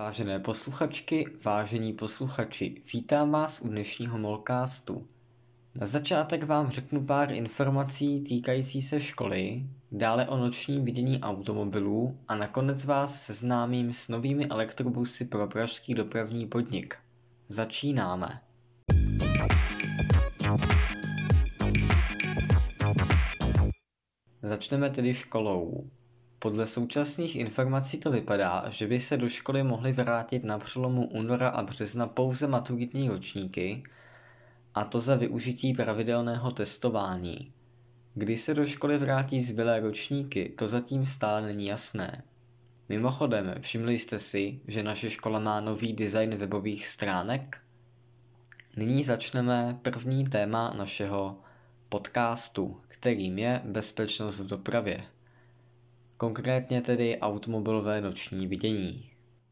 Vážené posluchačky, vážení posluchači, vítám vás u dnešního Molcastu. Na začátek vám řeknu pár informací týkající se školy, dále o nočním vidění automobilů a nakonec vás seznámím s novými elektrobusy pro pražský dopravní podnik. Začínáme. Začneme tedy školou. Podle současných informací to vypadá, že by se do školy mohly vrátit na přelomu února a března pouze maturitní ročníky, a to za využití pravidelného testování. Kdy se do školy vrátí zbylé ročníky, to zatím stále není jasné. Mimochodem, všimli jste si, že naše škola má nový design webových stránek? Nyní začneme první téma našeho podcastu, kterým je bezpečnost v dopravě konkrétně tedy automobilové noční vidění.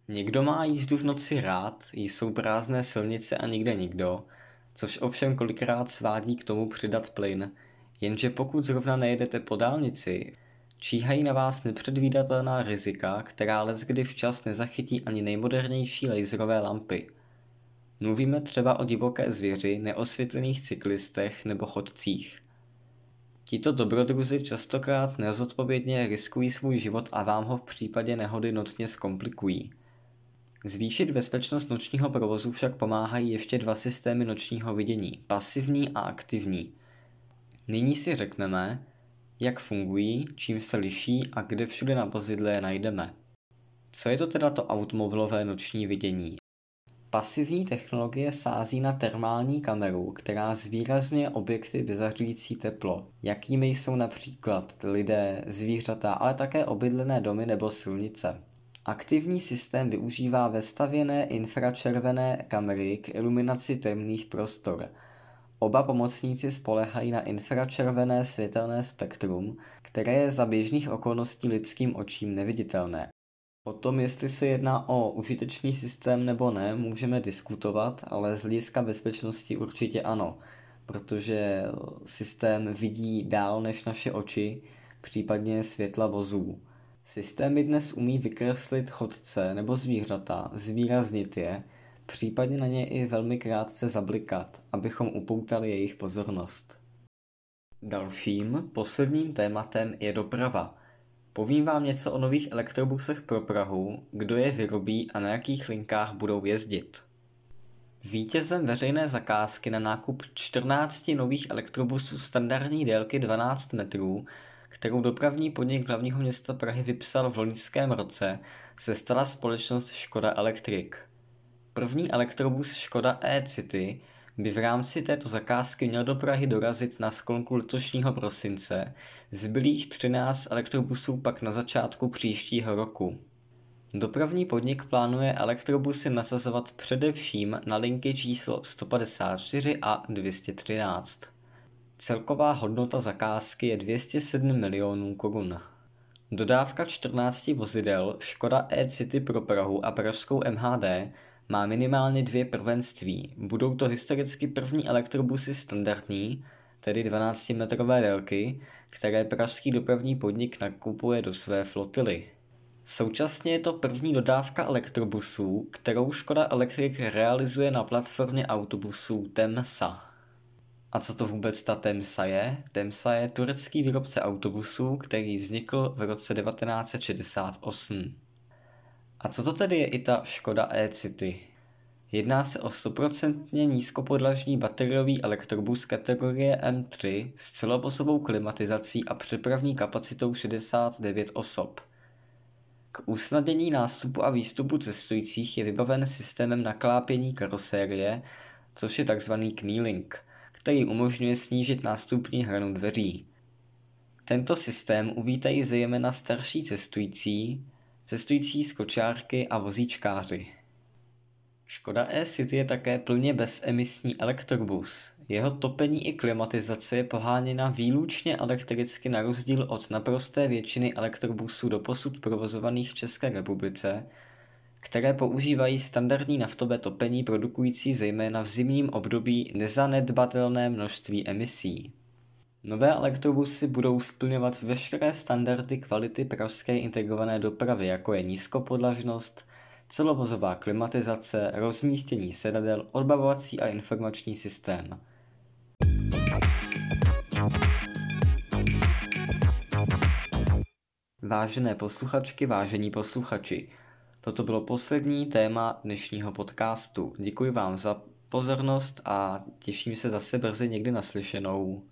Někdo má jízdu v noci rád, jsou prázdné silnice a nikde nikdo, což ovšem kolikrát svádí k tomu přidat plyn, jenže pokud zrovna nejedete po dálnici, číhají na vás nepředvídatelná rizika, která leckdy včas nezachytí ani nejmodernější laserové lampy. Mluvíme třeba o divoké zvěři, neosvětlených cyklistech nebo chodcích – Tito dobrodruzi častokrát nezodpovědně riskují svůj život a vám ho v případě nehody notně zkomplikují. Zvýšit bezpečnost nočního provozu však pomáhají ještě dva systémy nočního vidění, pasivní a aktivní. Nyní si řekneme, jak fungují, čím se liší a kde všude na vozidle je najdeme. Co je to teda to automobilové noční vidění? Pasivní technologie sází na termální kameru, která zvýrazňuje objekty vyzařující teplo, jakými jsou například lidé, zvířata, ale také obydlené domy nebo silnice. Aktivní systém využívá vestavěné infračervené kamery k iluminaci temných prostor. Oba pomocníci spolehají na infračervené světelné spektrum, které je za běžných okolností lidským očím neviditelné. O tom, jestli se jedná o užitečný systém nebo ne, můžeme diskutovat, ale z hlediska bezpečnosti určitě ano, protože systém vidí dál než naše oči, případně světla vozů. Systémy dnes umí vykreslit chodce nebo zvířata, zvýraznit je, případně na ně i velmi krátce zablikat, abychom upoutali jejich pozornost. Dalším, posledním tématem je doprava – Povím vám něco o nových elektrobusech pro Prahu, kdo je vyrobí a na jakých linkách budou jezdit. Vítězem veřejné zakázky na nákup 14 nových elektrobusů standardní délky 12 metrů, kterou dopravní podnik hlavního města Prahy vypsal v loňském roce, se stala společnost Škoda Electric. První elektrobus Škoda e-City by v rámci této zakázky měl do Prahy dorazit na sklonku letošního prosince, zbylých 13 elektrobusů pak na začátku příštího roku. Dopravní podnik plánuje elektrobusy nasazovat především na linky číslo 154 a 213. Celková hodnota zakázky je 207 milionů korun. Dodávka 14 vozidel Škoda e-City pro Prahu a pražskou MHD má minimálně dvě prvenství. Budou to historicky první elektrobusy standardní, tedy 12-metrové délky, které pražský dopravní podnik nakupuje do své flotily. Současně je to první dodávka elektrobusů, kterou Škoda Electric realizuje na platformě autobusů Temsa. A co to vůbec ta Temsa je? Temsa je turecký výrobce autobusů, který vznikl v roce 1968. A co to tedy je i ta Škoda e-City? Jedná se o 100% nízkopodlažní bateriový elektrobus kategorie M3 s celopasovou klimatizací a přepravní kapacitou 69 osob. K usnadnění nástupu a výstupu cestujících je vybaven systémem naklápění karosérie, což je tzv. kneeling, který umožňuje snížit nástupní hranu dveří. Tento systém uvítají zejména starší cestující, cestující z kočárky a vozíčkáři. Škoda e-City je také plně bezemisní elektrobus. Jeho topení i klimatizace je poháněna výlučně elektricky na rozdíl od naprosté většiny elektrobusů doposud provozovaných v České republice, které používají standardní naftové topení produkující zejména v zimním období nezanedbatelné množství emisí. Nové elektrobusy budou splňovat veškeré standardy kvality pražské integrované dopravy, jako je nízkopodlažnost, celovozová klimatizace, rozmístění sedadel, odbavovací a informační systém. Vážené posluchačky, vážení posluchači, toto bylo poslední téma dnešního podcastu. Děkuji vám za pozornost a těším se zase brzy někdy naslyšenou.